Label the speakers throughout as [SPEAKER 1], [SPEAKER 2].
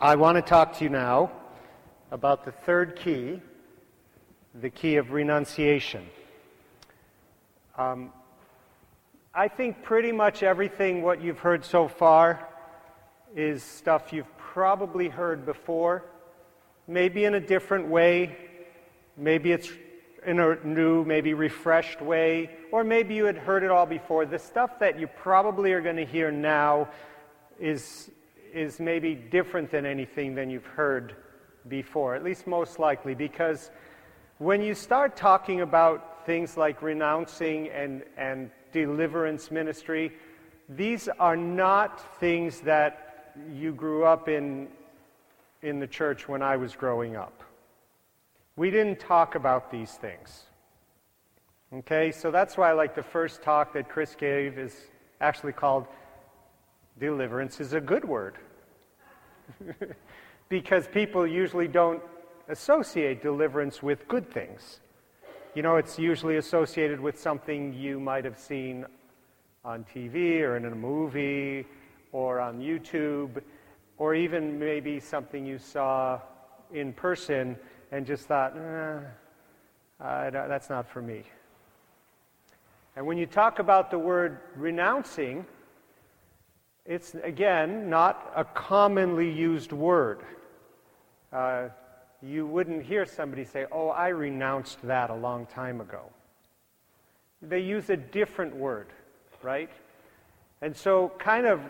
[SPEAKER 1] I want to talk to you now about the third key, the key of renunciation. Um, I think pretty much everything what you've heard so far is stuff you've probably heard before, maybe in a different way, maybe it's in a new, maybe refreshed way, or maybe you had heard it all before. The stuff that you probably are going to hear now is is maybe different than anything than you've heard before, at least most likely, because when you start talking about things like renouncing and, and deliverance ministry, these are not things that you grew up in in the church when I was growing up. We didn't talk about these things. Okay, so that's why, I like, the first talk that Chris gave is actually called Deliverance is a good word. because people usually don't associate deliverance with good things. You know, it's usually associated with something you might have seen on TV or in a movie or on YouTube or even maybe something you saw in person and just thought, eh, that's not for me. And when you talk about the word renouncing, it's, again, not a commonly used word. Uh, you wouldn't hear somebody say, Oh, I renounced that a long time ago. They use a different word, right? And so, kind of,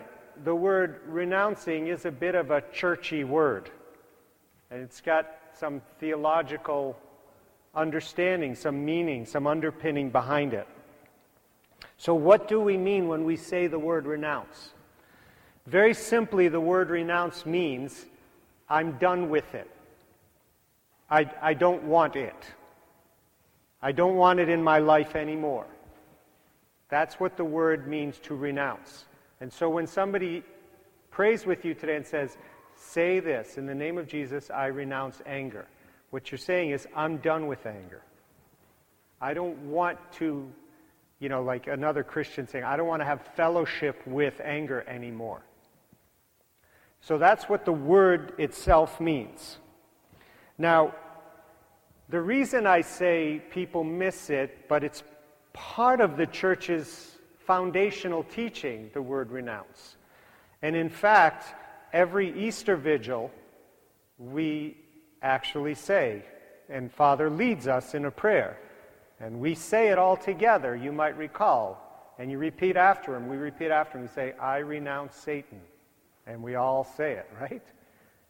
[SPEAKER 1] the word renouncing is a bit of a churchy word. And it's got some theological understanding, some meaning, some underpinning behind it. So, what do we mean when we say the word renounce? Very simply, the word renounce means I'm done with it. I, I don't want it. I don't want it in my life anymore. That's what the word means to renounce. And so when somebody prays with you today and says, Say this, in the name of Jesus, I renounce anger, what you're saying is, I'm done with anger. I don't want to, you know, like another Christian saying, I don't want to have fellowship with anger anymore. So that's what the word itself means. Now, the reason I say people miss it, but it's part of the church's foundational teaching, the word renounce. And in fact, every Easter vigil, we actually say, and Father leads us in a prayer. And we say it all together, you might recall. And you repeat after him. We repeat after him. We say, I renounce Satan. And we all say it, right?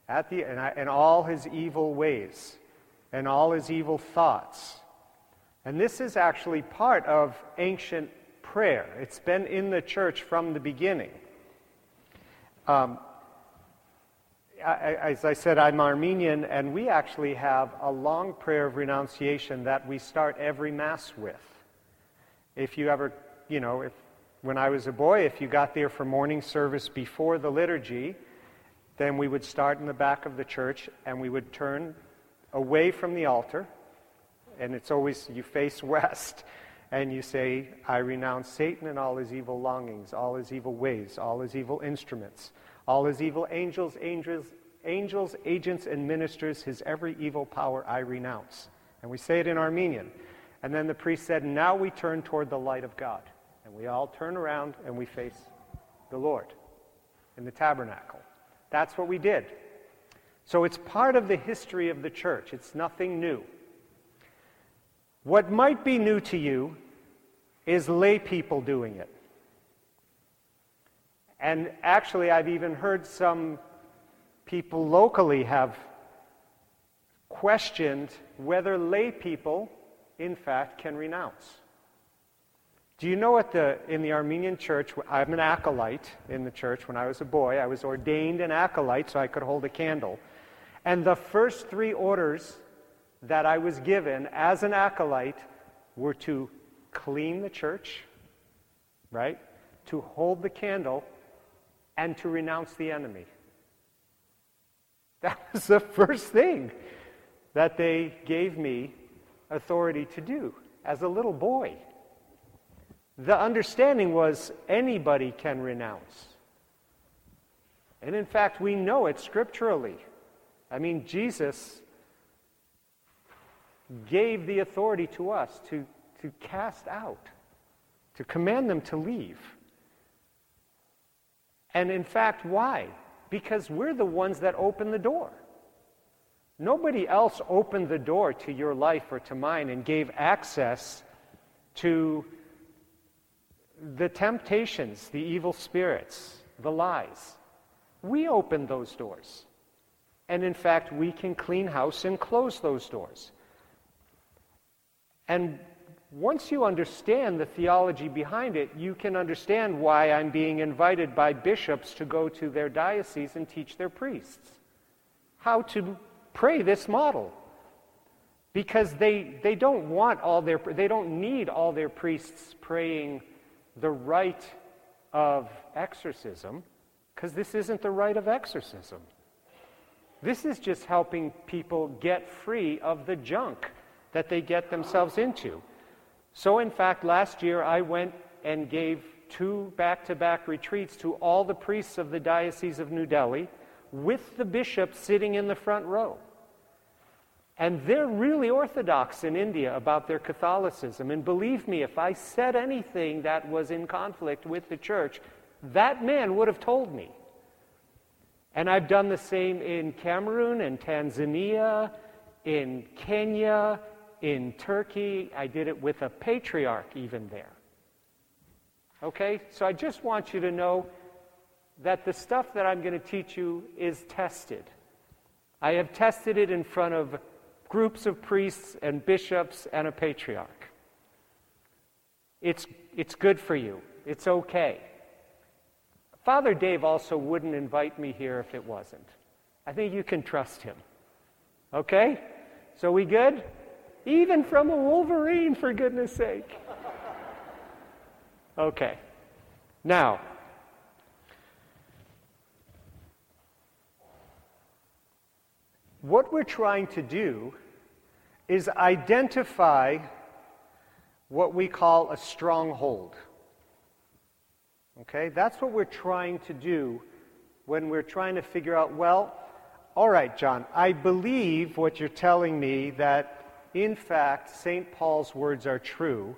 [SPEAKER 1] At the, and, I, and all his evil ways and all his evil thoughts. And this is actually part of ancient prayer. It's been in the church from the beginning. Um, I, as I said, I'm Armenian, and we actually have a long prayer of renunciation that we start every Mass with. If you ever, you know, if when I was a boy, if you got there for morning service before the liturgy, then we would start in the back of the church and we would turn away from the altar. And it's always, you face west and you say, I renounce Satan and all his evil longings, all his evil ways, all his evil instruments, all his evil angels, angels, angels, agents, and ministers, his every evil power I renounce. And we say it in Armenian. And then the priest said, Now we turn toward the light of God. And we all turn around and we face the Lord in the tabernacle. That's what we did. So it's part of the history of the church, it's nothing new. What might be new to you is lay people doing it. And actually, I've even heard some people locally have questioned whether lay people, in fact, can renounce. Do you know what the, in the Armenian church, I'm an acolyte in the church. When I was a boy, I was ordained an acolyte so I could hold a candle. And the first three orders that I was given as an acolyte were to clean the church, right? To hold the candle, and to renounce the enemy. That was the first thing that they gave me authority to do as a little boy. The understanding was anybody can renounce. And in fact, we know it scripturally. I mean, Jesus gave the authority to us to, to cast out, to command them to leave. And in fact, why? Because we're the ones that open the door. Nobody else opened the door to your life or to mine and gave access to the temptations, the evil spirits, the lies. We open those doors. And in fact, we can clean house and close those doors. And once you understand the theology behind it, you can understand why I'm being invited by bishops to go to their diocese and teach their priests how to pray this model. Because they, they don't want all their, they don't need all their priests praying the rite of exorcism, because this isn't the rite of exorcism. This is just helping people get free of the junk that they get themselves into. So, in fact, last year I went and gave two back to back retreats to all the priests of the Diocese of New Delhi with the bishop sitting in the front row. And they're really orthodox in India about their Catholicism. And believe me, if I said anything that was in conflict with the church, that man would have told me. And I've done the same in Cameroon and Tanzania, in Kenya, in Turkey. I did it with a patriarch even there. Okay? So I just want you to know that the stuff that I'm going to teach you is tested. I have tested it in front of groups of priests and bishops and a patriarch. It's, it's good for you. It's okay. Father Dave also wouldn't invite me here if it wasn't. I think you can trust him. Okay? So we good? Even from a Wolverine, for goodness sake. Okay. Now, What we're trying to do is identify what we call a stronghold. Okay? That's what we're trying to do when we're trying to figure out, well, all right, John, I believe what you're telling me that, in fact, St. Paul's words are true,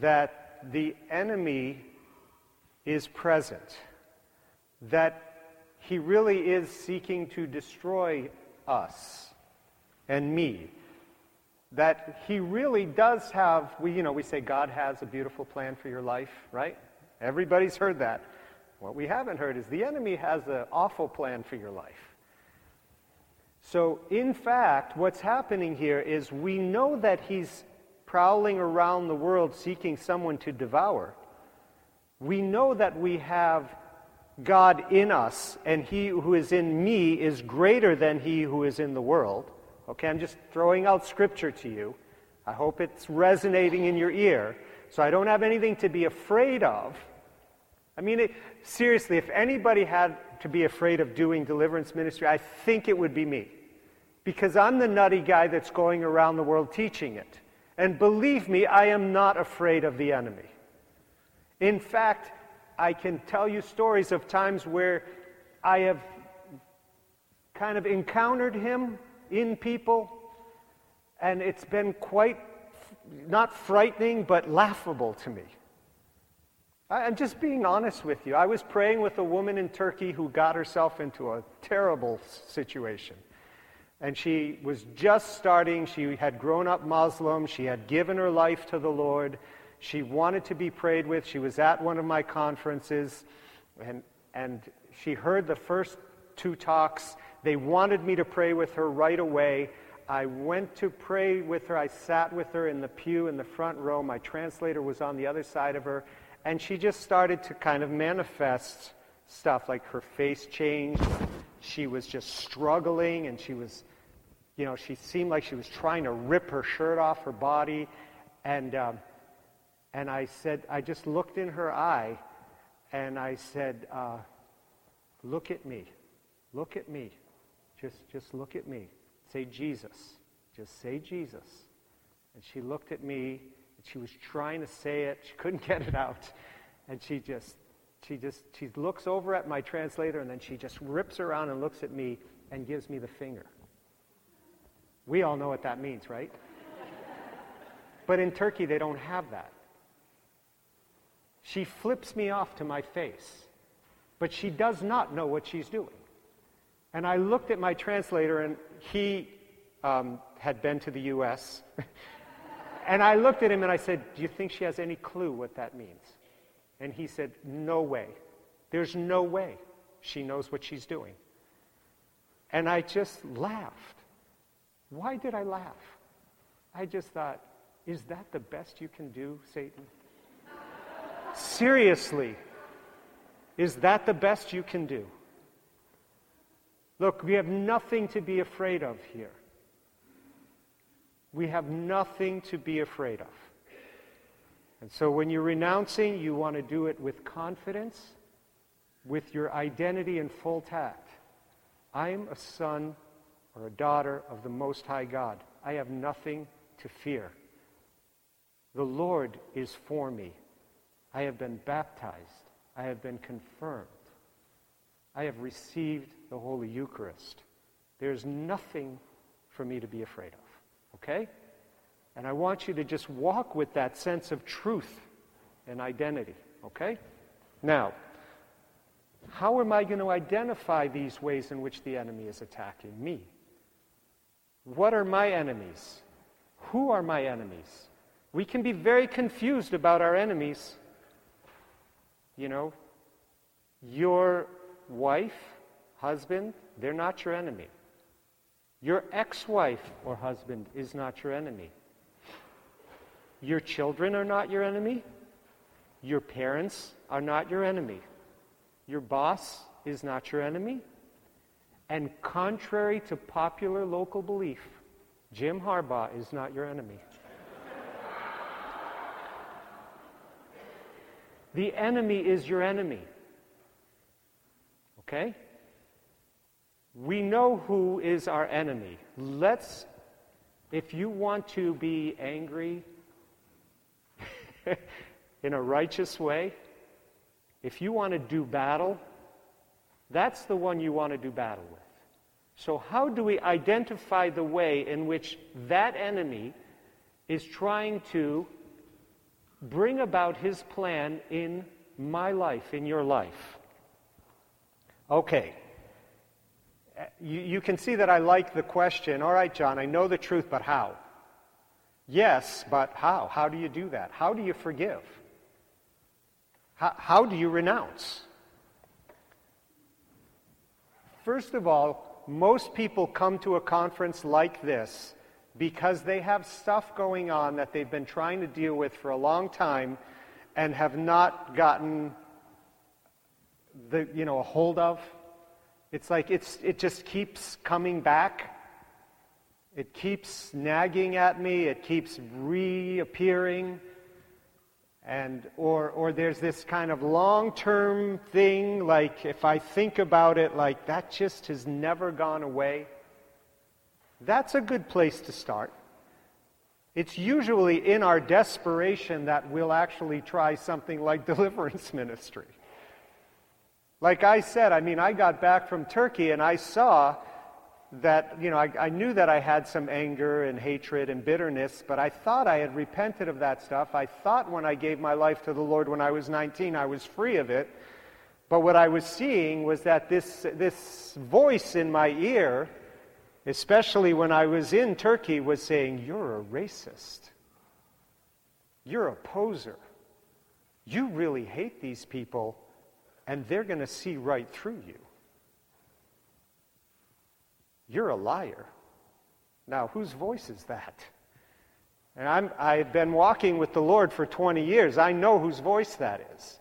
[SPEAKER 1] that the enemy is present, that he really is seeking to destroy us and me. That He really does have, we, you know, we say God has a beautiful plan for your life, right? Everybody's heard that. What we haven't heard is the enemy has an awful plan for your life. So, in fact, what's happening here is we know that he's prowling around the world seeking someone to devour. We know that we have God in us, and he who is in me is greater than he who is in the world. Okay, I'm just throwing out scripture to you. I hope it's resonating in your ear. So I don't have anything to be afraid of. I mean, it, seriously, if anybody had to be afraid of doing deliverance ministry, I think it would be me. Because I'm the nutty guy that's going around the world teaching it. And believe me, I am not afraid of the enemy. In fact, I can tell you stories of times where I have kind of encountered him in people, and it's been quite not frightening, but laughable to me. I'm just being honest with you. I was praying with a woman in Turkey who got herself into a terrible situation. And she was just starting. She had grown up Muslim. She had given her life to the Lord. She wanted to be prayed with. She was at one of my conferences, and, and she heard the first two talks. They wanted me to pray with her right away. I went to pray with her. I sat with her in the pew in the front row. My translator was on the other side of her. And she just started to kind of manifest stuff like her face changed. She was just struggling and she was, you know, she seemed like she was trying to rip her shirt off her body. And um, and I said, I just looked in her eye and I said, uh, Look at me. Look at me. Just, just look at me. Say Jesus. Just say Jesus. And she looked at me and she was trying to say it. She couldn't get it out. And she just she just she looks over at my translator and then she just rips around and looks at me and gives me the finger. We all know what that means, right? but in Turkey, they don't have that. She flips me off to my face, but she does not know what she's doing. And I looked at my translator, and he um, had been to the U.S. and I looked at him and I said, Do you think she has any clue what that means? And he said, No way. There's no way she knows what she's doing. And I just laughed. Why did I laugh? I just thought, Is that the best you can do, Satan? Seriously, is that the best you can do? Look, we have nothing to be afraid of here. We have nothing to be afraid of. And so when you're renouncing, you want to do it with confidence, with your identity in full tact. I'm a son or a daughter of the Most High God. I have nothing to fear. The Lord is for me. I have been baptized. I have been confirmed. I have received the Holy Eucharist. There's nothing for me to be afraid of. Okay? And I want you to just walk with that sense of truth and identity. Okay? Now, how am I going to identify these ways in which the enemy is attacking me? What are my enemies? Who are my enemies? We can be very confused about our enemies. You know, your wife, husband, they're not your enemy. Your ex wife or husband is not your enemy. Your children are not your enemy. Your parents are not your enemy. Your boss is not your enemy. And contrary to popular local belief, Jim Harbaugh is not your enemy. The enemy is your enemy. Okay? We know who is our enemy. Let's, if you want to be angry in a righteous way, if you want to do battle, that's the one you want to do battle with. So, how do we identify the way in which that enemy is trying to bring about his plan in my life, in your life? Okay. You, you, can see that I like the question. All right, John, I know the truth, but how? Yes, but how? How do you do that? How do you forgive? How, how do you renounce? First of all, most people come to a conference like this because they have stuff going on that they've been trying to deal with for a long time and have not gotten the you know a hold of it's like it's it just keeps coming back. It keeps nagging at me. It keeps reappearing. And or or there's this kind of long-term thing like if i think about it like that just has never gone away. That's a good place to start. It's usually in our desperation that we'll actually try something like deliverance ministry like i said i mean i got back from turkey and i saw that, you know, I, I, knew that I had some anger and hatred and bitterness, but I thought I had repented of that stuff. I thought when I gave my life to the Lord when I was 19, I was free of it. But what I was seeing was that this, this voice in my ear, especially when I was in Turkey, was saying, You're a racist. You're a poser. You really hate these people, and they're going to see right through you. You're a liar. Now, whose voice is that? And I'm, I've been walking with the Lord for 20 years. I know whose voice that is.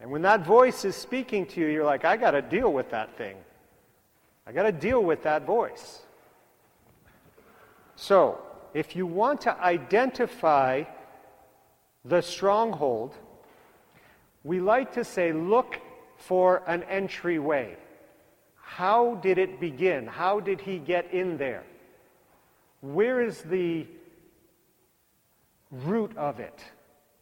[SPEAKER 1] And when that voice is speaking to you, you're like, I got to deal with that thing. I got to deal with that voice. So, if you want to identify the stronghold, we like to say, look for an entryway. How did it begin? How did he get in there? Where is the root of it?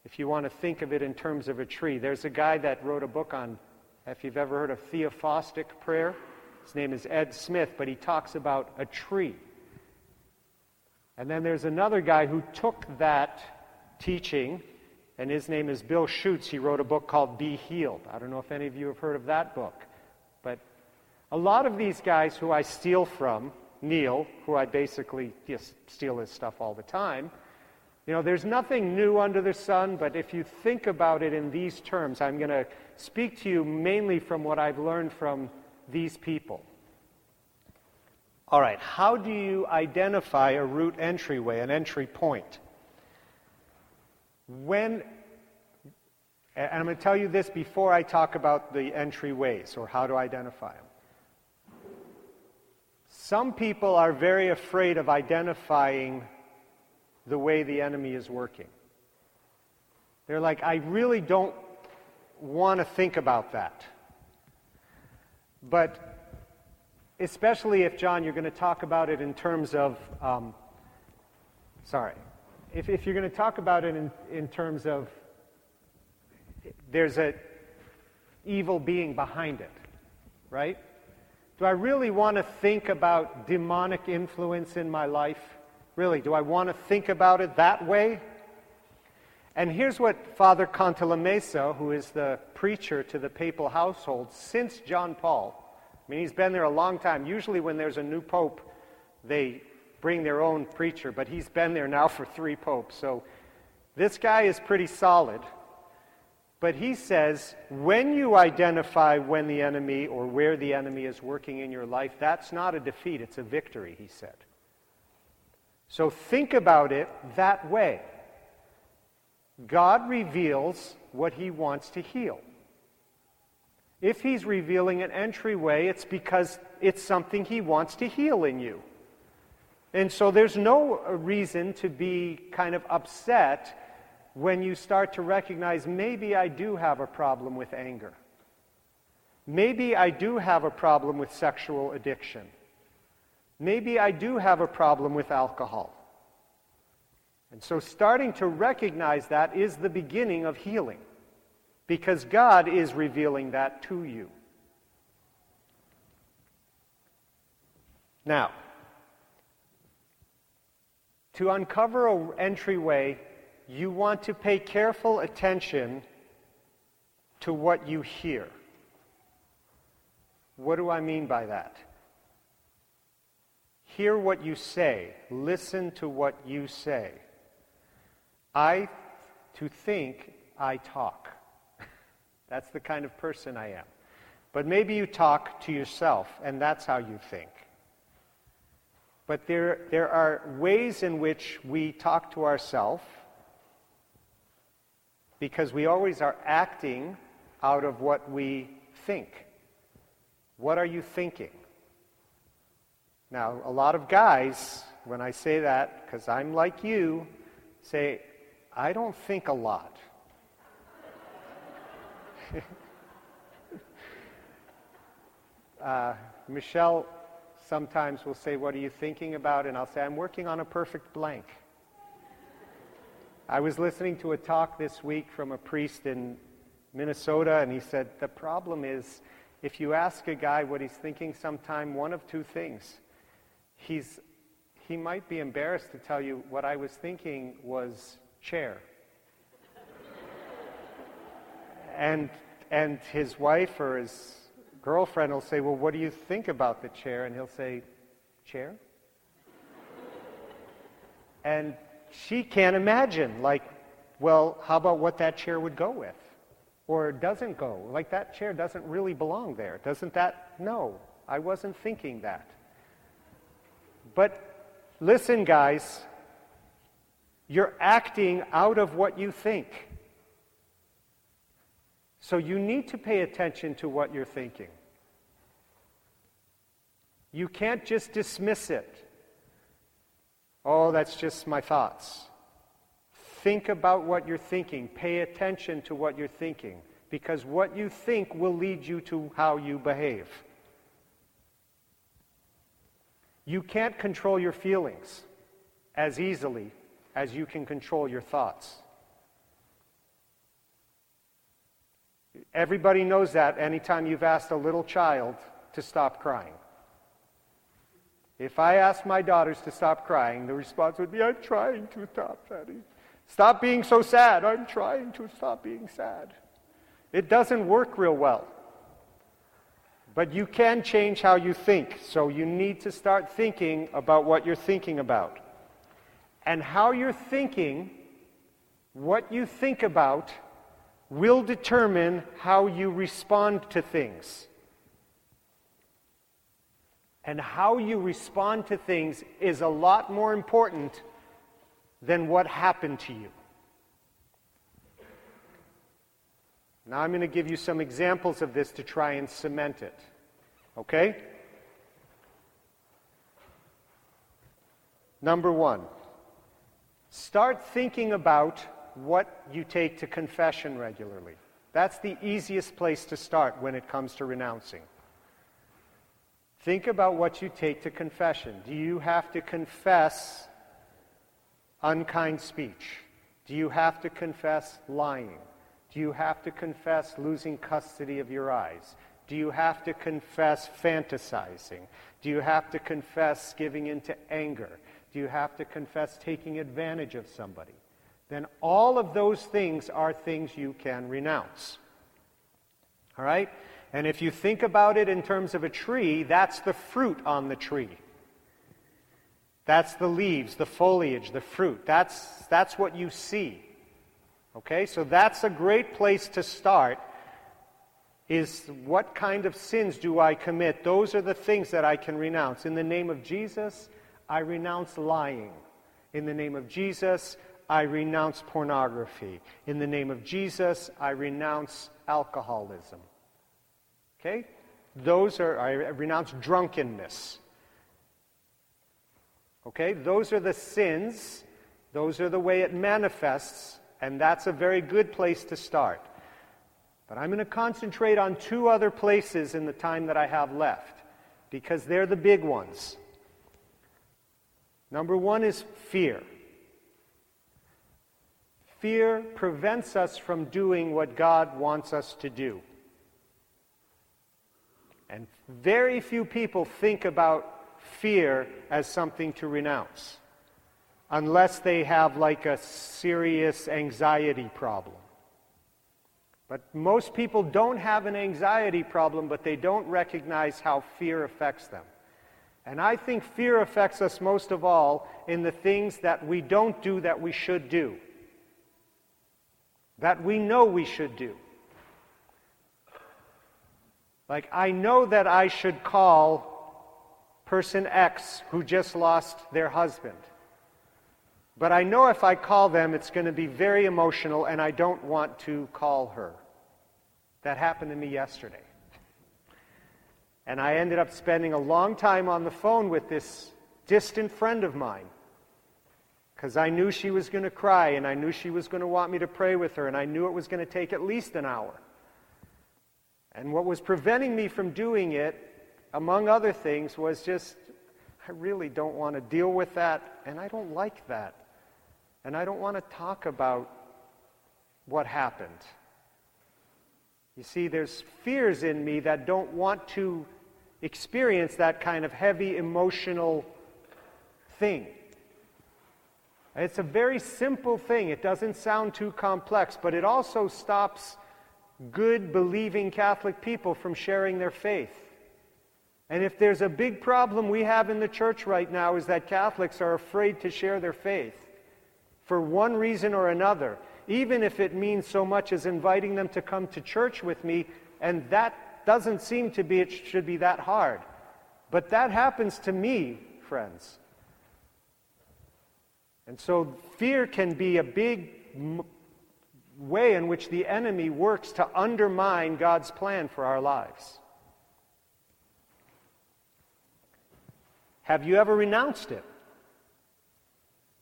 [SPEAKER 1] if you want to think of it in terms of a tree. There's a guy that wrote a book on, if you've ever heard of theophostic prayer, his name is Ed Smith, but he talks about a tree. And then there's another guy who took that teaching, and his name is Bill Schuchts. He wrote a book called Be Healed. I don't know if any of you have heard of that book. But a lot of these guys who I steal from, Neal, who I basically just steal his stuff all the time, you know, there's nothing new under the sun, but if you think about it in these terms, I'm going to speak to you mainly from what I've learned from these people. All right, how do you identify a root entryway, an entry point? When, and I'm going to tell you this before I talk about the entryways or how to identify them. Some people are very afraid of identifying the way the enemy is working. They're like, I really don't want to think about that. But especially if, John, you're going to talk about it in terms of, um, sorry, if, if you're going to talk about it in, in terms of there's a evil being behind it, right? Do I really want to think about demonic influence in my life? Really, do I want to think about it that way? And here's what Father Cantalamessa, who is the preacher to the papal household since John Paul, I mean, he's been there a long time. Usually, when there's a new pope, they bring their own preacher, but he's been there now for three popes. So this guy is pretty solid. But he says when you identify when the enemy or where the enemy is working in your life, that's not a defeat, it's a victory, he said. So think about it that way. God reveals what he wants to heal. If he's revealing an entryway, it's because it's something he wants to heal in you. And so there's no reason to be kind of upset when you start to recognize maybe I do have a problem with anger. Maybe I do have a problem with sexual addiction. Maybe I do have a problem with alcohol. And so starting to recognize that is the beginning of healing because God is revealing that to you. Now, to uncover an entryway, you want to pay careful attention to what you hear. What do I mean by that? Hear what you say, listen to what you say. I, to think, I talk. That's the kind of person I am. But maybe you talk to yourself, and that's how you think. But there, there are ways in which we talk to ourselves because we always are acting out of what we think. What are you thinking? Now, a lot of guys, when I say that, because I'm like you, say, I don't think a lot. uh, Michelle sometimes will say, What are you thinking about? And I'll say, I'm working on a perfect blank. I was listening to a talk this week from a priest in Minnesota, and he said, The problem is if you ask a guy what he's thinking sometime, one of two things. He's, he might be embarrassed to tell you what I was thinking was chair and, and his wife or his girlfriend will say, Well, what do you think about the chair? And he'll say, Chair? and she can't imagine, like, well, how about what that chair would go with? Or doesn't go? Like, that chair doesn't really belong there. Doesn't that? No, I wasn't thinking that. But listen, guys, you're acting out of what you think. So you need to pay attention to what you're thinking. You can't just dismiss it. Oh, that's just my thoughts. Think about what you're thinking. Pay attention to what you're thinking. Because what you think will lead you to how you behave. You can't control your feelings as easily as you can control your thoughts. Everybody knows that anytime you've asked a little child to stop crying. If I asked my daughters to stop crying, the response would be, I'm trying to stop, Daddy. Stop being so sad. I'm trying to stop being sad. It doesn't work real well. But you can change how you think. So you need to start thinking about what you're thinking about. And how you're thinking, what you think about, will determine how you respond to things. And how you respond to things is a lot more important than what happened to you. Now, I'm going to give you some examples of this to try and cement it. Okay? Number one, start thinking about what you take to confession regularly. That's the easiest place to start when it comes to renouncing. Think about what you take to confession. Do you have to confess unkind speech? Do you have to confess lying? Do you have to confess losing custody of your eyes? Do you have to confess fantasizing? Do you have to confess giving into anger? Do you have to confess taking advantage of somebody? Then all of those things are things you can renounce. All right? And if you think about it in terms of a tree, that's the fruit on the tree. That's the leaves, the foliage, the fruit. That's, that's what you see. Okay, so that's a great place to start. Is what kind of sins do I commit? Those are the things that I can renounce. In the name of Jesus, I renounce lying. In the name of Jesus, I renounce pornography. In the name of Jesus, I renounce alcoholism. Okay? Those are, I renounce drunkenness. Okay? Those are the sins. Those are the way it manifests and that's a very good place to start. But I'm going to concentrate on two other places in the time that I have left because they're the big ones. Number one is fear. Fear prevents us from doing what God wants us to do. And very few people think about fear as something to renounce unless they have like a serious anxiety problem. But most people don't have an anxiety problem, but they don't recognize how fear affects them. And I think fear affects us most of all in the things that we don't do that we should do, that we know we should do. Like, I know that I should call person X who just lost their husband. But I know if I call them, it's going to be very emotional, and I don't want to call her. That happened to me yesterday. And I ended up spending a long time on the phone with this distant friend of mine because I knew she was going to cry and I knew she was going to want me to pray with her and I knew it was going to take at least an hour. And what was preventing me from doing it, among other things, was just I really don't want to deal with that and I don't like that. And I don't want to talk about what happened. You see, there's fears in me that don't want to experience that kind of heavy emotional thing. It's a very simple thing. It doesn't sound too complex, but it also stops good, believing Catholic people from sharing their faith. And if there's a big problem we have in the church right now is that Catholics are afraid to share their faith for one reason or another, even if it means so much as inviting them to come to church with me, and that doesn't seem to be, it should be that hard. But that happens to me, friends. And so fear can be a big m- way in which the enemy works to undermine God's plan for our lives. Have you ever renounced it?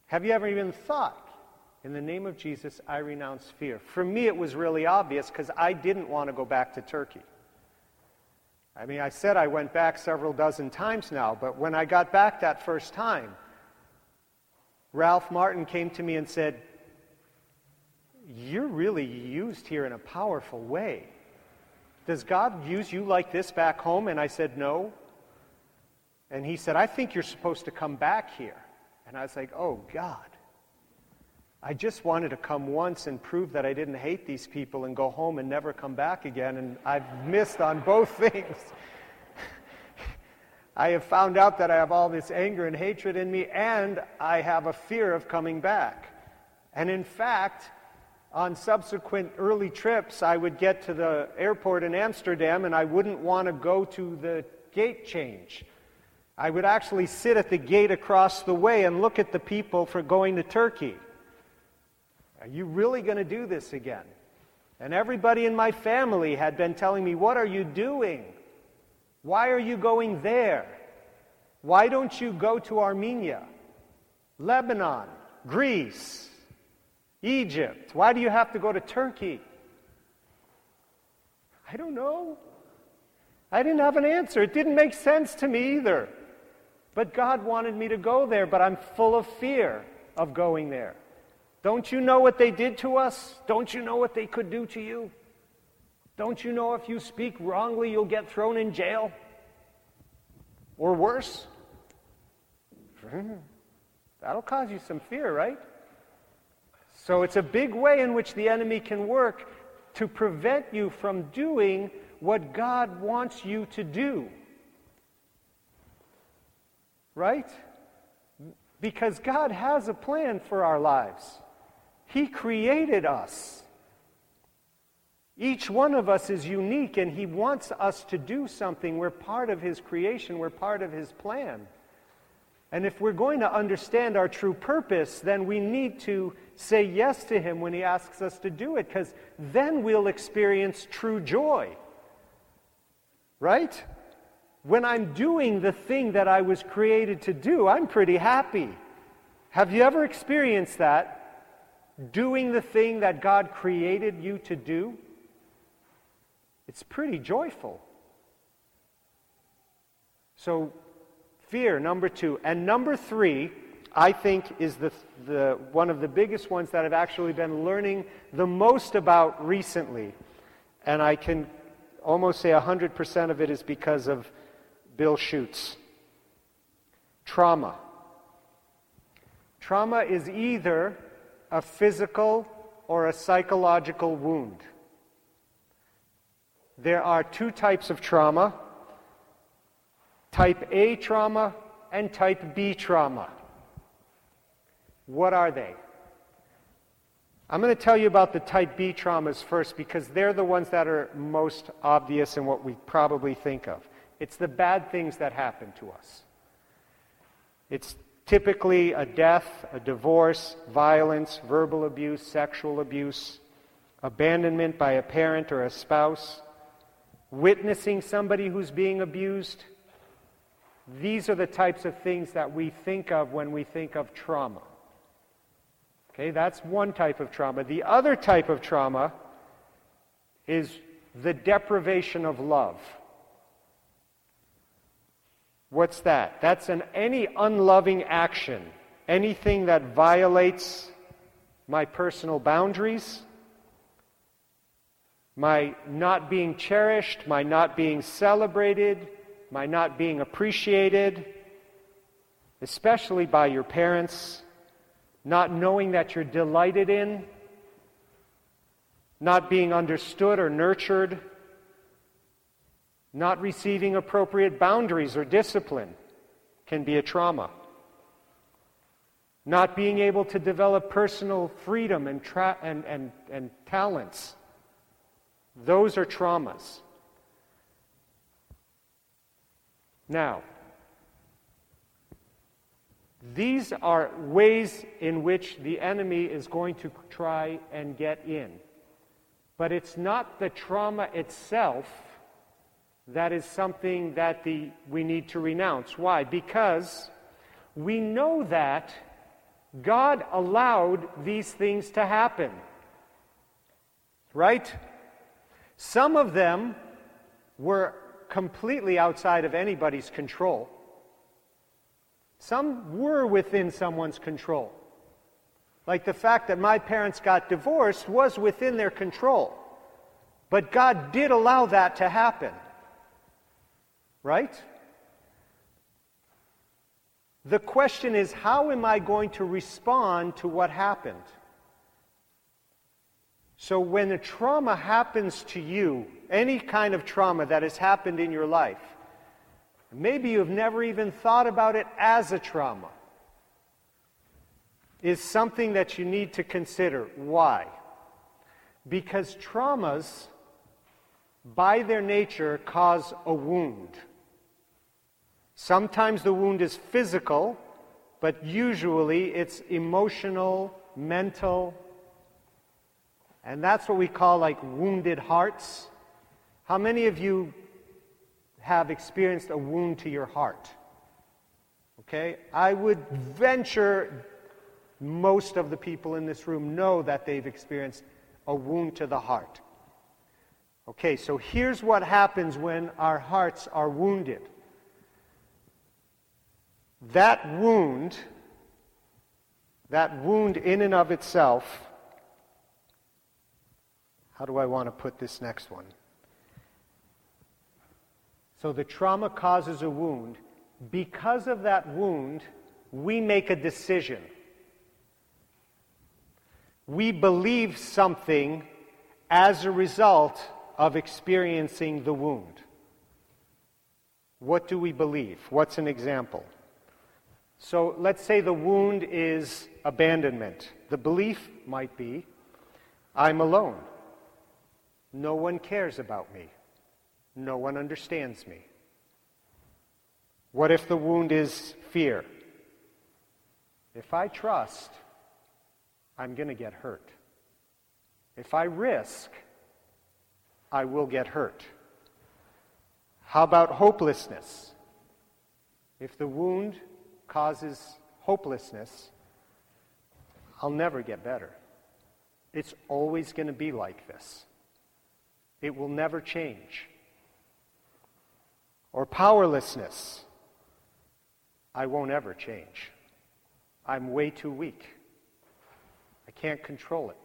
[SPEAKER 1] Have you ever even thought, in the name of Jesus, I renounce fear? For me, it was really obvious because I didn't want to go back to Turkey. I mean, I said I went back several dozen times now, but when I got back that first time, Ralph Martin came to me and said, You're really used here in a powerful way. Does God use you like this back home? And I said, No. And he said, I think you're supposed to come back here. And I was like, Oh, God. I just wanted to come once and prove that I didn't hate these people and go home and never come back again. And I've missed on both things. I have found out that I have all this anger and hatred in me, and I have a fear of coming back. And in fact, on subsequent early trips, I would get to the airport in Amsterdam and I wouldn't want to go to the gate change. I would actually sit at the gate across the way and look at the people for going to Turkey. Are you really going to do this again? And everybody in my family had been telling me, What are you doing? Why are you going there? Why don't you go to Armenia, Lebanon, Greece, Egypt? Why do you have to go to Turkey? I don't know. I didn't have an answer. It didn't make sense to me either. But God wanted me to go there, but I'm full of fear of going there. Don't you know what they did to us? Don't you know what they could do to you? Don't you know if you speak wrongly, you'll get thrown in jail? Or worse? That'll cause you some fear, right? So it's a big way in which the enemy can work to prevent you from doing what God wants you to do. Right? Because God has a plan for our lives. He created us. Each one of us is unique, and He wants us to do something. We're part of His creation, we're part of His plan. And if we're going to understand our true purpose, then we need to say yes to Him when He asks us to do it, because then we'll experience true joy. Right? When I'm doing the thing that I was created to do, I'm pretty happy. Have you ever experienced that? doing the thing that God created you to do, it's pretty joyful. So, fear, number two. And number three, I think, is the, the, one of the biggest ones that I've actually been learning the most about recently. And I can almost say 100% of it is because of Bill Schuchts. Trauma. Trauma is either a physical or a psychological wound. There are two types of trauma type A trauma and type B trauma. What are they? I'm going to tell you about the type B traumas first because they're the ones that are most obvious and what we probably think of. It's the bad things that happen to us. It's Typically, a death, a divorce, violence, verbal abuse, sexual abuse, abandonment by a parent or a spouse, witnessing somebody who's being abused. These are the types of things that we think of when we think of trauma. Okay, that's one type of trauma. The other type of trauma is the deprivation of love. What's that? That's an any unloving action, anything that violates my personal boundaries, my not being cherished, my not being celebrated, my not being appreciated, especially by your parents, not knowing that you're delighted in, not being understood or nurtured not receiving appropriate boundaries or discipline can be a trauma. Not being able to develop personal freedom and, tra- and, and, and talents. Those are traumas. Now, these are ways in which the enemy is going to try and get in. But it's not the trauma itself that is something that the, we need to renounce. Why? Because we know that God allowed these things to happen. Right? Some of them were completely outside of anybody's control. Some were within someone's control. Like the fact that my parents got divorced was within their control. But God did allow that to happen. Right? The question is how am I going to respond to what happened? So, when a trauma happens to you, any kind of trauma that has happened in your life, maybe you've never even thought about it as a trauma, is something that you need to consider. Why? Because traumas, by their nature, cause a wound. Sometimes the wound is physical, but usually it's emotional, mental, and that's what we call like wounded hearts. How many of you have experienced a wound to your heart? Okay? I would venture most of the people in this room know that they've experienced a wound to the heart. Okay, so here's what happens when our hearts are wounded. That wound, that wound in and of itself, how do I want to put this next one? So the trauma causes a wound. Because of that wound, we make a decision. We believe something as a result of experiencing the wound. What do we believe? What's an example? So let's say the wound is abandonment. The belief might be I'm alone. No one cares about me. No one understands me. What if the wound is fear? If I trust, I'm going to get hurt. If I risk, I will get hurt. How about hopelessness? If the wound causes hopelessness, I'll never get better. It's always going to be like this. It will never change. Or powerlessness. I won't ever change. I'm way too weak. I can't control it.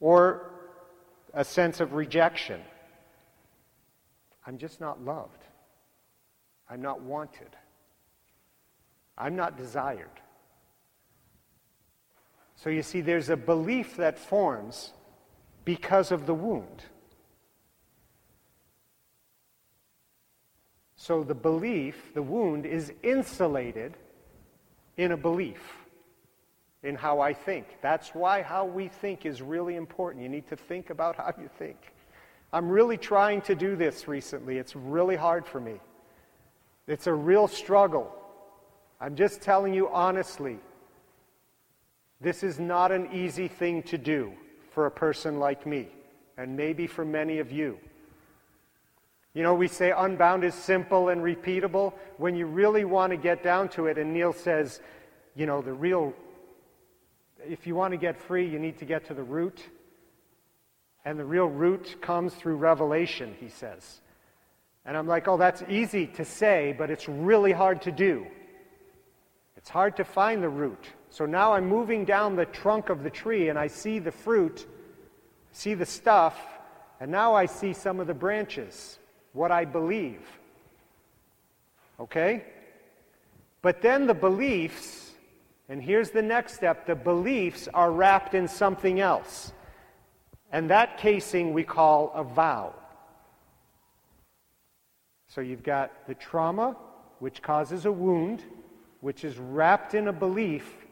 [SPEAKER 1] Or a sense of rejection. I'm just not loved. I'm not wanted. I'm not desired. So you see, there's a belief that forms because of the wound. So the belief, the wound, is insulated in a belief, in how I think. That's why how we think is really important. You need to think about how you think. I'm really trying to do this recently. It's really hard for me. It's a real struggle. I'm just telling you honestly. This is not an easy thing to do for a person like me, and maybe for many of you. You know, we say unbound is simple and repeatable. When you really want to get down to it, and Neal says, you know, the real, if you want to get free, you need to get to the root. And the real root comes through revelation, he says. And I'm like, oh, that's easy to say, but it's really hard to do. It's hard to find the root. So now I'm moving down the trunk of the tree and I see the fruit, see the stuff, and now I see some of the branches, what I believe. Okay? But then the beliefs, and here's the next step the beliefs are wrapped in something else. And that casing we call a vow. So you've got the trauma, which causes a wound, which is wrapped in a belief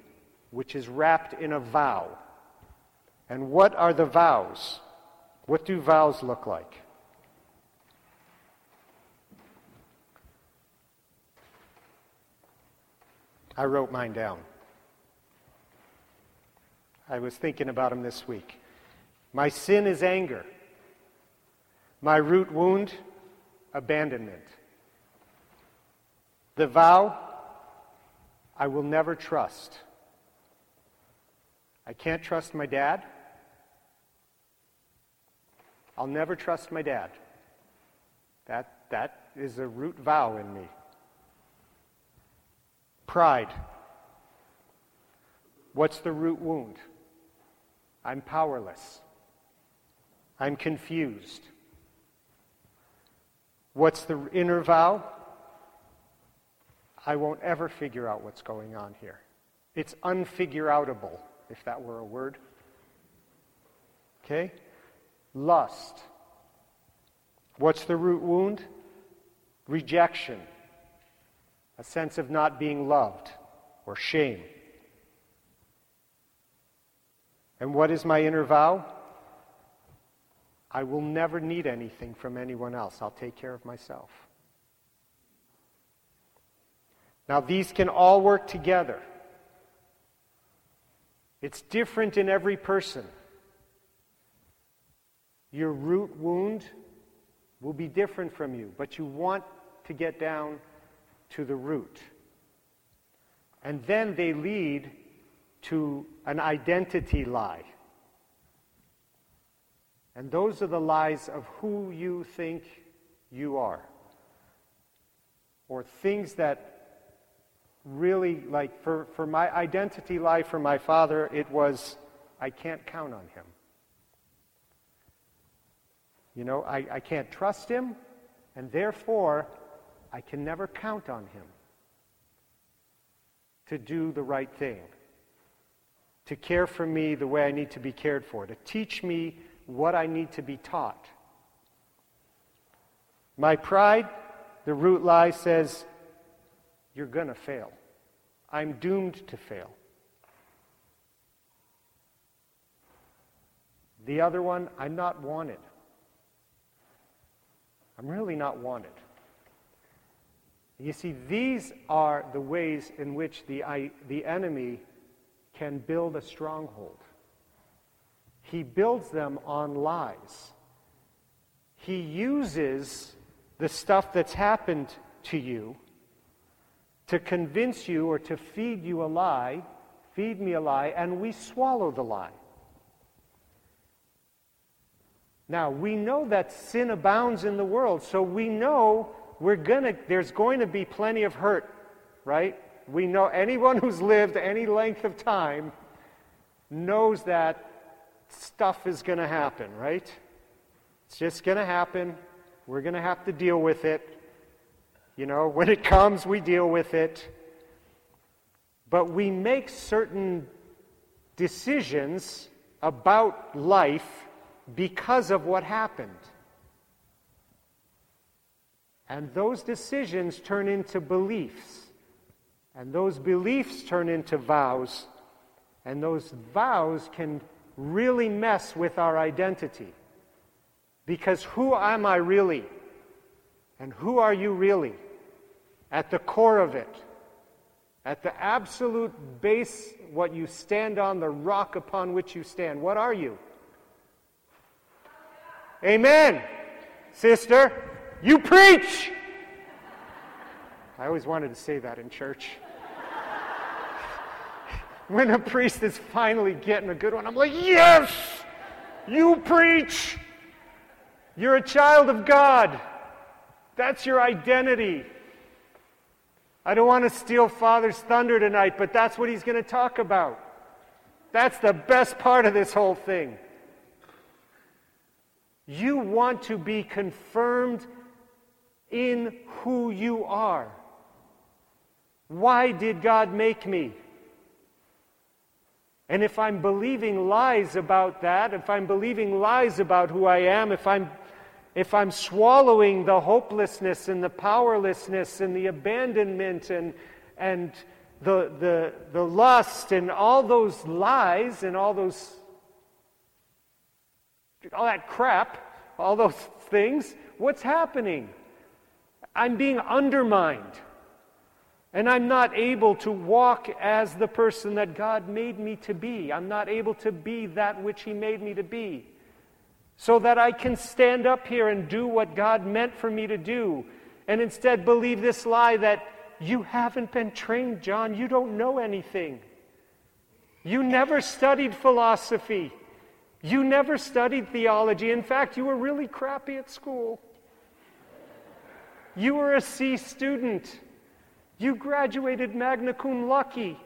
[SPEAKER 1] which is wrapped in a vow. And what are the vows? What do vows look like? I wrote mine down. I was thinking about them this week. My sin is anger. My root wound, abandonment. The vow, I will never trust. I can't trust my dad. I'll never trust my dad. That, that is a root vow in me. Pride. What's the root wound? I'm powerless. I'm confused. What's the inner vow? I won't ever figure out what's going on here. It's unfigureoutable, if that were a word. Okay? Lust. What's the root wound? Rejection. A sense of not being loved or shame. And what is my inner vow? I will never need anything from anyone else. I'll take care of myself. Now, these can all work together. It's different in every person. Your root wound will be different from you, but you want to get down to the root. And then they lead to an identity lie. And those are the lies of who you think you are. Or things that really, like, for, for my identity lie for my father, it was, I can't count on him. You know, I, I can't trust him, and therefore, I can never count on him to do the right thing, to care for me the way I need to be cared for, to teach me what I need to be taught. My pride, the root lie says, you're going to fail. I'm doomed to fail. The other one, I'm not wanted. I'm really not wanted. You see, these are the ways in which the, I, the enemy can build a stronghold. He builds them on lies. He uses the stuff that's happened to you to convince you or to feed you a lie, feed me a lie, and we swallow the lie. Now, we know that sin abounds in the world, so we know we're gonna, there's going to be plenty of hurt, right? We know anyone who's lived any length of time knows that stuff is going to happen, right? It's just going to happen. We're going to have to deal with it. You know, when it comes, we deal with it. But we make certain decisions about life because of what happened. And those decisions turn into beliefs. And those beliefs turn into vows. And those vows can really mess with our identity. Because who am I really? And who are you really? At the core of it, at the absolute base, what you stand on, the rock upon which you stand, what are you? Amen. Sister, you preach. I always wanted to say that in church. when a priest is finally getting a good one, I'm like, yes, you preach. You're a child of God. That's your identity. I don't want to steal Father's thunder tonight, but that's what he's going to talk about. That's the best part of this whole thing. You want to be confirmed in who you are. Why did God make me? And if I'm believing lies about that, if I'm believing lies about who I am, if I'm, if I'm swallowing the hopelessness and the powerlessness and the abandonment and, and the, the, the lust and all those lies and all those all that crap, all those things, what's happening? I'm being undermined. And I'm not able to walk as the person that God made me to be. I'm not able to be that which He made me to be. So that I can stand up here and do what God meant for me to do. And instead believe this lie that you haven't been trained, John. You don't know anything. You never studied philosophy. You never studied theology. In fact, you were really crappy at school. You were a C student. You graduated magna cum laude.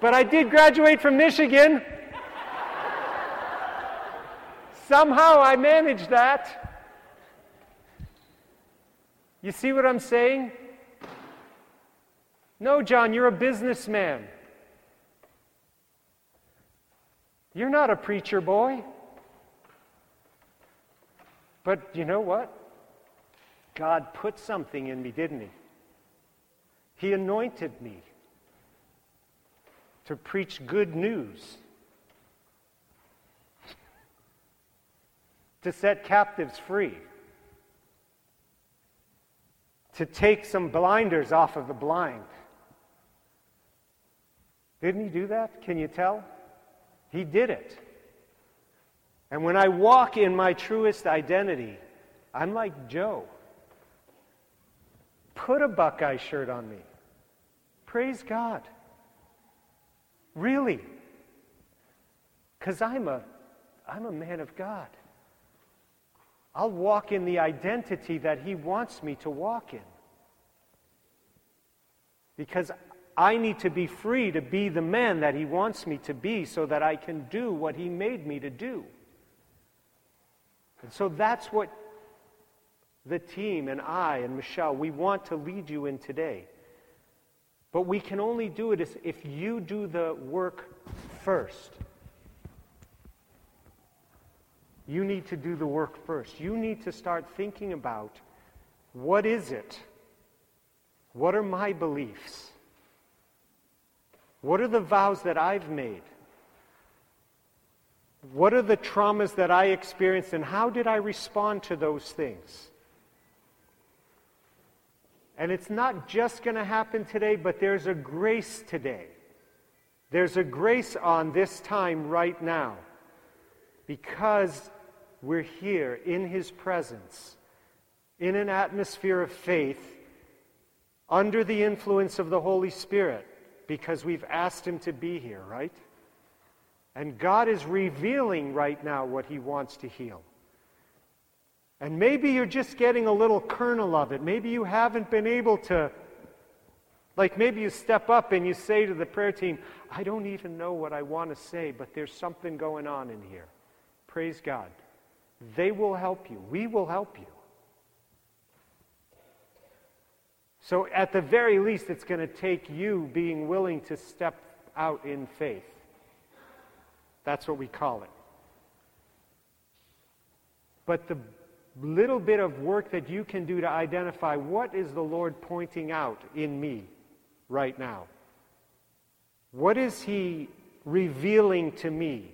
[SPEAKER 1] But I did graduate from Michigan. Somehow I managed that. You see what I'm saying? No, John, you're a businessman. You're not a preacher boy. But you know what? God put something in me, didn't He? He anointed me to preach good news, to set captives free, to take some blinders off of the blind. Didn't he do that? Can you tell? He did it. And when I walk in my truest identity, I'm like Joe. Put a Buckeye shirt on me. Praise God. Really. Because I'm a, I'm a man of God. I'll walk in the identity that He wants me to walk in. Because I need to be free to be the man that He wants me to be so that I can do what He made me to do. And so that's what the team and I and Michelle, we want to lead you in today. But we can only do it if you do the work first. You need to do the work first. You need to start thinking about what is it? What are my beliefs? What are the vows that I've made? What are the traumas that I experienced, and how did I respond to those things? And it's not just going to happen today, but there's a grace today. There's a grace on this time right now because we're here in His presence, in an atmosphere of faith, under the influence of the Holy Spirit, because we've asked Him to be here, right? And God is revealing right now what He wants to heal. And maybe you're just getting a little kernel of it. Maybe you haven't been able to, like maybe you step up and you say to the prayer team, I don't even know what I want to say, but there's something going on in here. Praise God. They will help you. We will help you. So, at the very least, it's going to take you being willing to step out in faith. That's what we call it. But the little bit of work that you can do to identify what is the Lord pointing out in me right now? What is He revealing to me?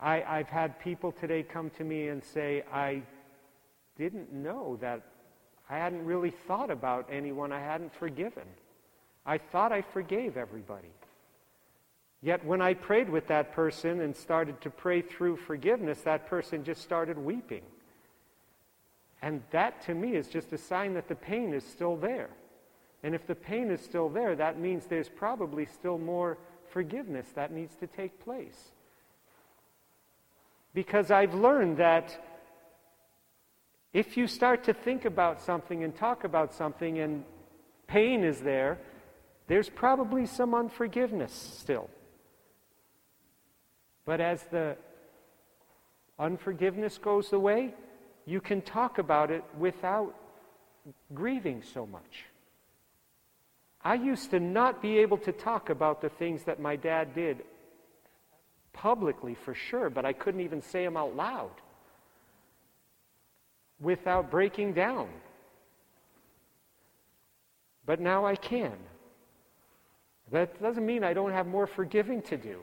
[SPEAKER 1] I, I've had people today come to me and say, I didn't know that I hadn't really thought about anyone I hadn't forgiven. I thought I forgave everybody. Yet when I prayed with that person and started to pray through forgiveness, that person just started weeping. And that to me is just a sign that the pain is still there. And if the pain is still there, that means there's probably still more forgiveness that needs to take place. Because I've learned that if you start to think about something and talk about something and pain is there, there's probably some unforgiveness still. But as the unforgiveness goes away, you can talk about it without grieving so much. I used to not be able to talk about the things that my dad did publicly for sure, but I couldn't even say them out loud without breaking down. But now I can. That doesn't mean I don't have more forgiving to do.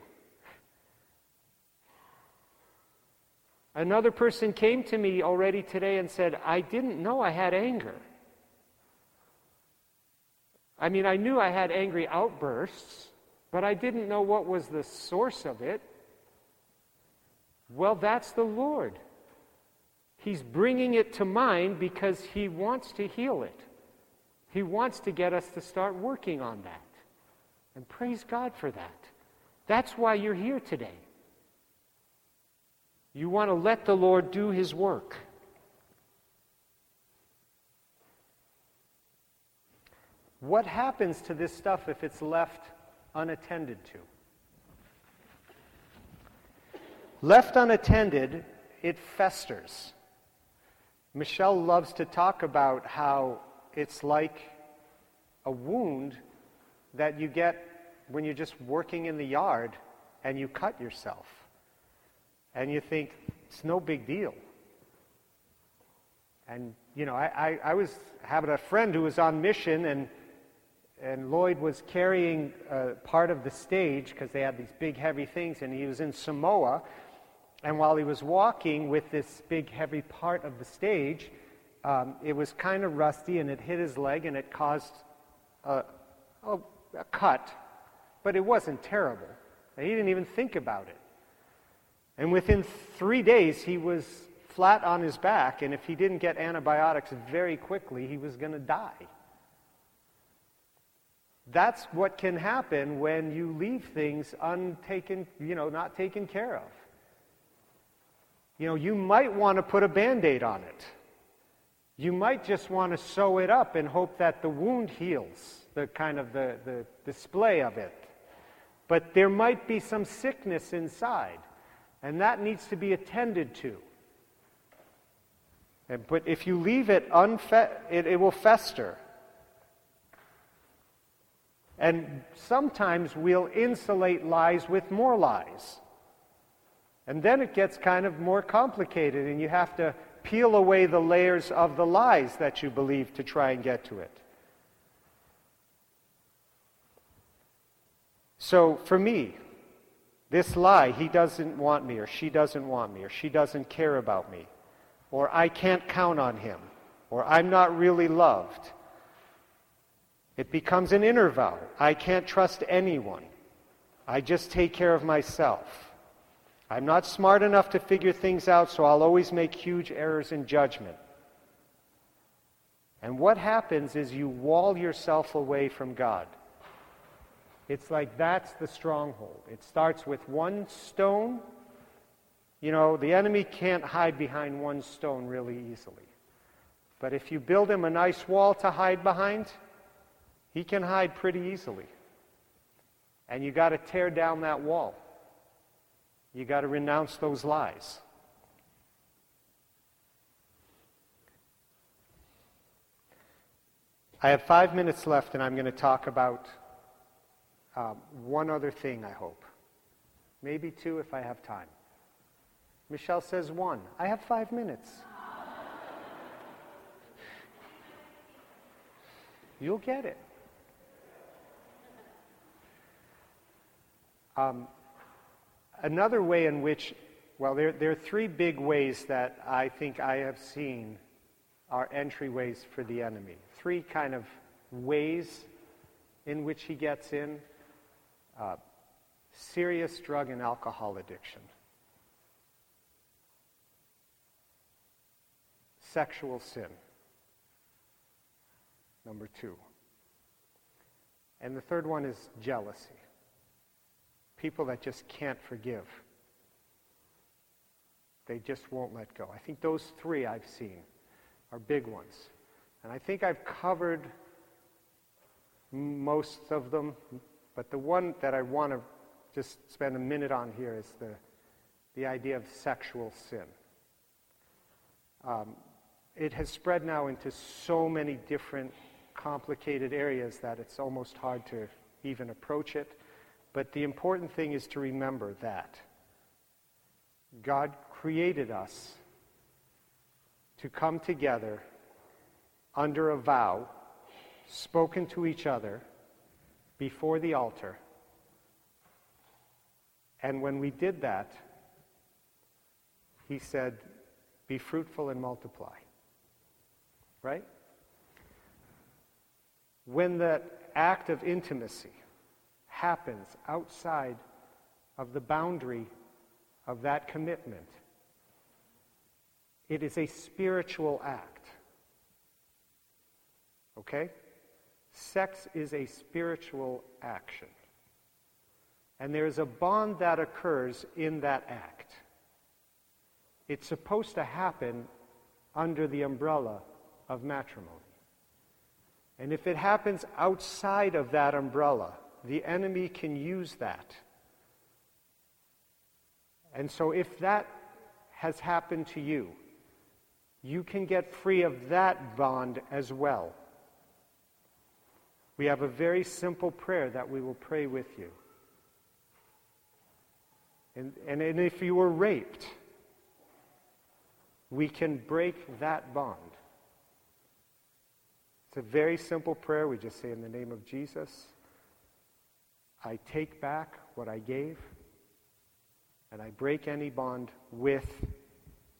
[SPEAKER 1] Another person came to me already today and said, I didn't know I had anger. I mean, I knew I had angry outbursts, but I didn't know what was the source of it. Well, that's the Lord. He's bringing it to mind because He wants to heal it. He wants to get us to start working on that. And praise God for that. That's why you're here today. You want to let the Lord do his work. What happens to this stuff if it's left unattended to? Left unattended, it festers. Michelle loves to talk about how it's like a wound that you get when you're just working in the yard and you cut yourself. And you think, it's no big deal. And, you know, I, I, I was having a friend who was on mission, and, and Lloyd was carrying uh, part of the stage because they had these big, heavy things, and he was in Samoa. And while he was walking with this big, heavy part of the stage, um, it was kind of rusty and it hit his leg and it caused a, a, a cut, but it wasn't terrible. And he didn't even think about it. And within three days, he was flat on his back, and if he didn't get antibiotics very quickly, he was going to die. That's what can happen when you leave things untaken, you know, not taken care of. You know, you might want to put a band aid on it. You might just want to sew it up and hope that the wound heals, the kind of the, the display of it. But there might be some sickness inside, and that needs to be attended to. And, but if you leave it unfed, it, it will fester. And sometimes we'll insulate lies with more lies. And then it gets kind of more complicated, and you have to peel away the layers of the lies that you believe to try and get to it. So for me, this lie, he doesn't want me, or she doesn't want me, or she doesn't care about me, or I can't count on him, or I'm not really loved. It becomes an inner vow. I can't trust anyone. I just take care of myself. I'm not smart enough to figure things out, so I'll always make huge errors in judgment. And what happens is you wall yourself away from God. It's like that's the stronghold. It starts with one stone. You know, the enemy can't hide behind one stone really easily. But if you build him a nice wall to hide behind, he can hide pretty easily. And you got to tear down that wall. You got to renounce those lies. I have five minutes left, and I'm going to talk about um, one other thing, I hope. Maybe two if I have time. Michelle says one. I have five minutes. You'll get it. Um, another way in which, well, there, there are three big ways that I think I have seen are entryways for the enemy. Three kind of ways in which he gets in uh, serious drug and alcohol addiction, sexual sin, number two. And the third one is jealousy people that just can't forgive. They just won't let go. I think those three I've seen are big ones. And I think I've covered most of them, but the one that I want to just spend a minute on here is the, the idea of sexual sin. Um, it has spread now into so many different complicated areas that it's almost hard to even approach it. But the important thing is to remember that God created us to come together under a vow spoken to each other before the altar. And when we did that, he said, Be fruitful and multiply. Right? When that act of intimacy happens outside of the boundary of that commitment. It is a spiritual act. Okay? Sex is a spiritual action. And there is a bond that occurs in that act. It's supposed to happen under the umbrella of matrimony. And if it happens outside of that umbrella, the enemy can use that. And so if that has happened to you, you can get free of that bond as well. We have a very simple prayer that we will pray with you. And, and, and if you were raped, we can break that bond. It's a very simple prayer. We just say, In the name of Jesus, I take back what I gave, and I break any bond with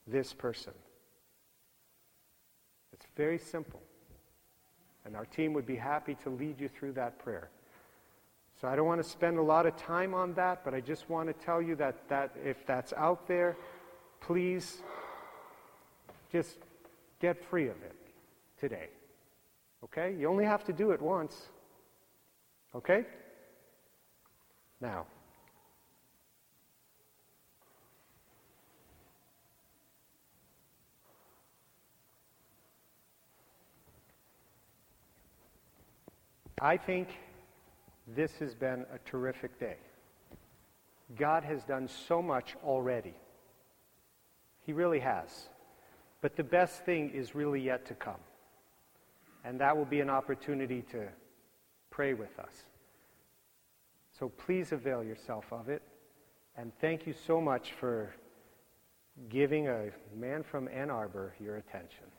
[SPEAKER 1] this person. It's very simple. And our team would be happy to lead you through that prayer. So I don't want to spend a lot of time on that, but I just want to tell you that, that if that's out there, please just get free of it today. Okay? You only have to do it once. Okay? Now, I think this has been a terrific day. God has done so much already. He really has. But the best thing is really yet to come. And that will be an opportunity to pray with us. So please avail yourself of it. And thank you so much for giving a man from Ann Arbor your attention.